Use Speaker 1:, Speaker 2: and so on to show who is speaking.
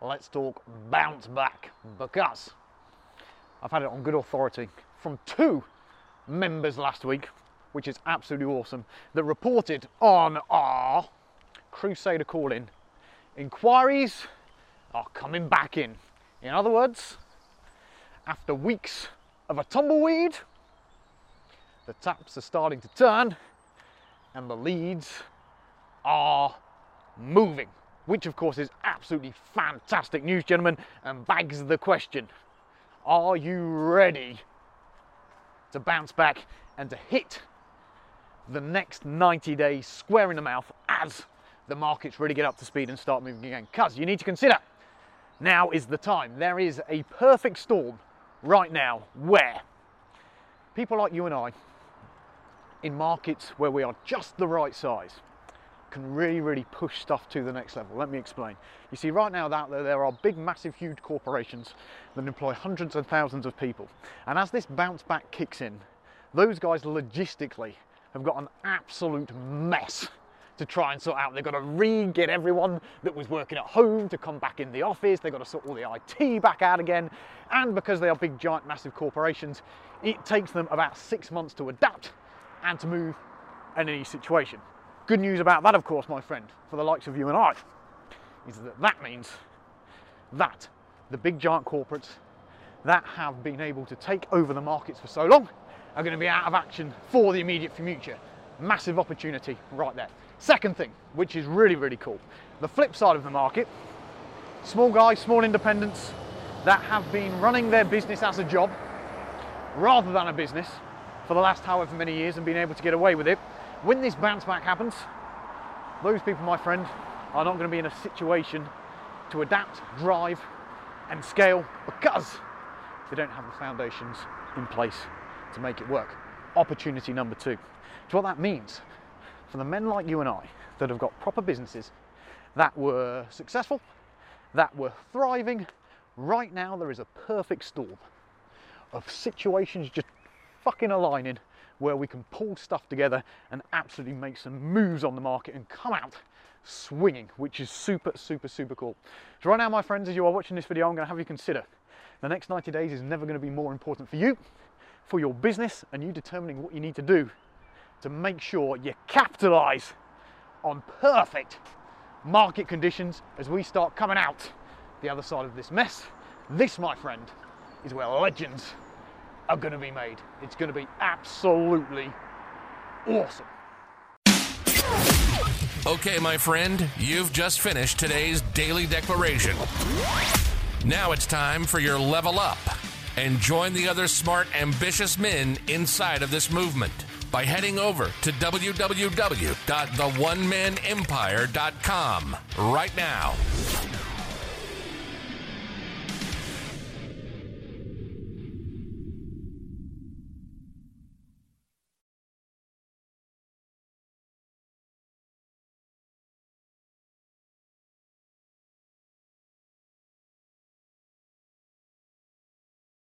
Speaker 1: let's talk bounce back because I've had it on good authority from two members last week, which is absolutely awesome, that reported on our Crusader call in. Inquiries are coming back in. In other words, after weeks of a tumbleweed, the taps are starting to turn and the leads are moving which of course is absolutely fantastic news, gentlemen, and begs the question Are you ready to bounce back and to hit the next 90 days square in the mouth as the markets really get up to speed and start moving again? Because you need to consider now is the time. There is a perfect storm right now where people like you and I, in markets where we are just the right size, can really, really push stuff to the next level. Let me explain. You see, right now out there, there are big, massive, huge corporations that employ hundreds and thousands of people. And as this bounce back kicks in, those guys logistically have got an absolute mess to try and sort out. They've got to re-get everyone that was working at home to come back in the office. They've got to sort all the IT back out again. And because they are big, giant, massive corporations, it takes them about six months to adapt and to move in any situation. Good news about that, of course, my friend, for the likes of you and I, is that that means that the big giant corporates that have been able to take over the markets for so long are going to be out of action for the immediate future. Massive opportunity right there. Second thing, which is really, really cool, the flip side of the market, small guys, small independents that have been running their business as a job rather than a business for the last however many years and been able to get away with it when this bounce back happens, those people, my friend, are not going to be in a situation to adapt, drive, and scale because they don't have the foundations in place to make it work. Opportunity number two. So, what that means for the men like you and I that have got proper businesses that were successful, that were thriving, right now there is a perfect storm of situations just fucking aligning where we can pull stuff together and absolutely make some moves on the market and come out swinging, which is super, super, super cool. So right now, my friends, as you are watching this video, I'm gonna have you consider the next 90 days is never gonna be more important for you, for your business, and you determining what you need to do to make sure you capitalize on perfect market conditions as we start coming out the other side of this mess. This, my friend, is where legends are going to be made. It's going to be absolutely awesome.
Speaker 2: Okay, my friend, you've just finished today's daily declaration. Now it's time for your level up and join the other smart, ambitious men inside of this movement by heading over to www.theonemanempire.com right now.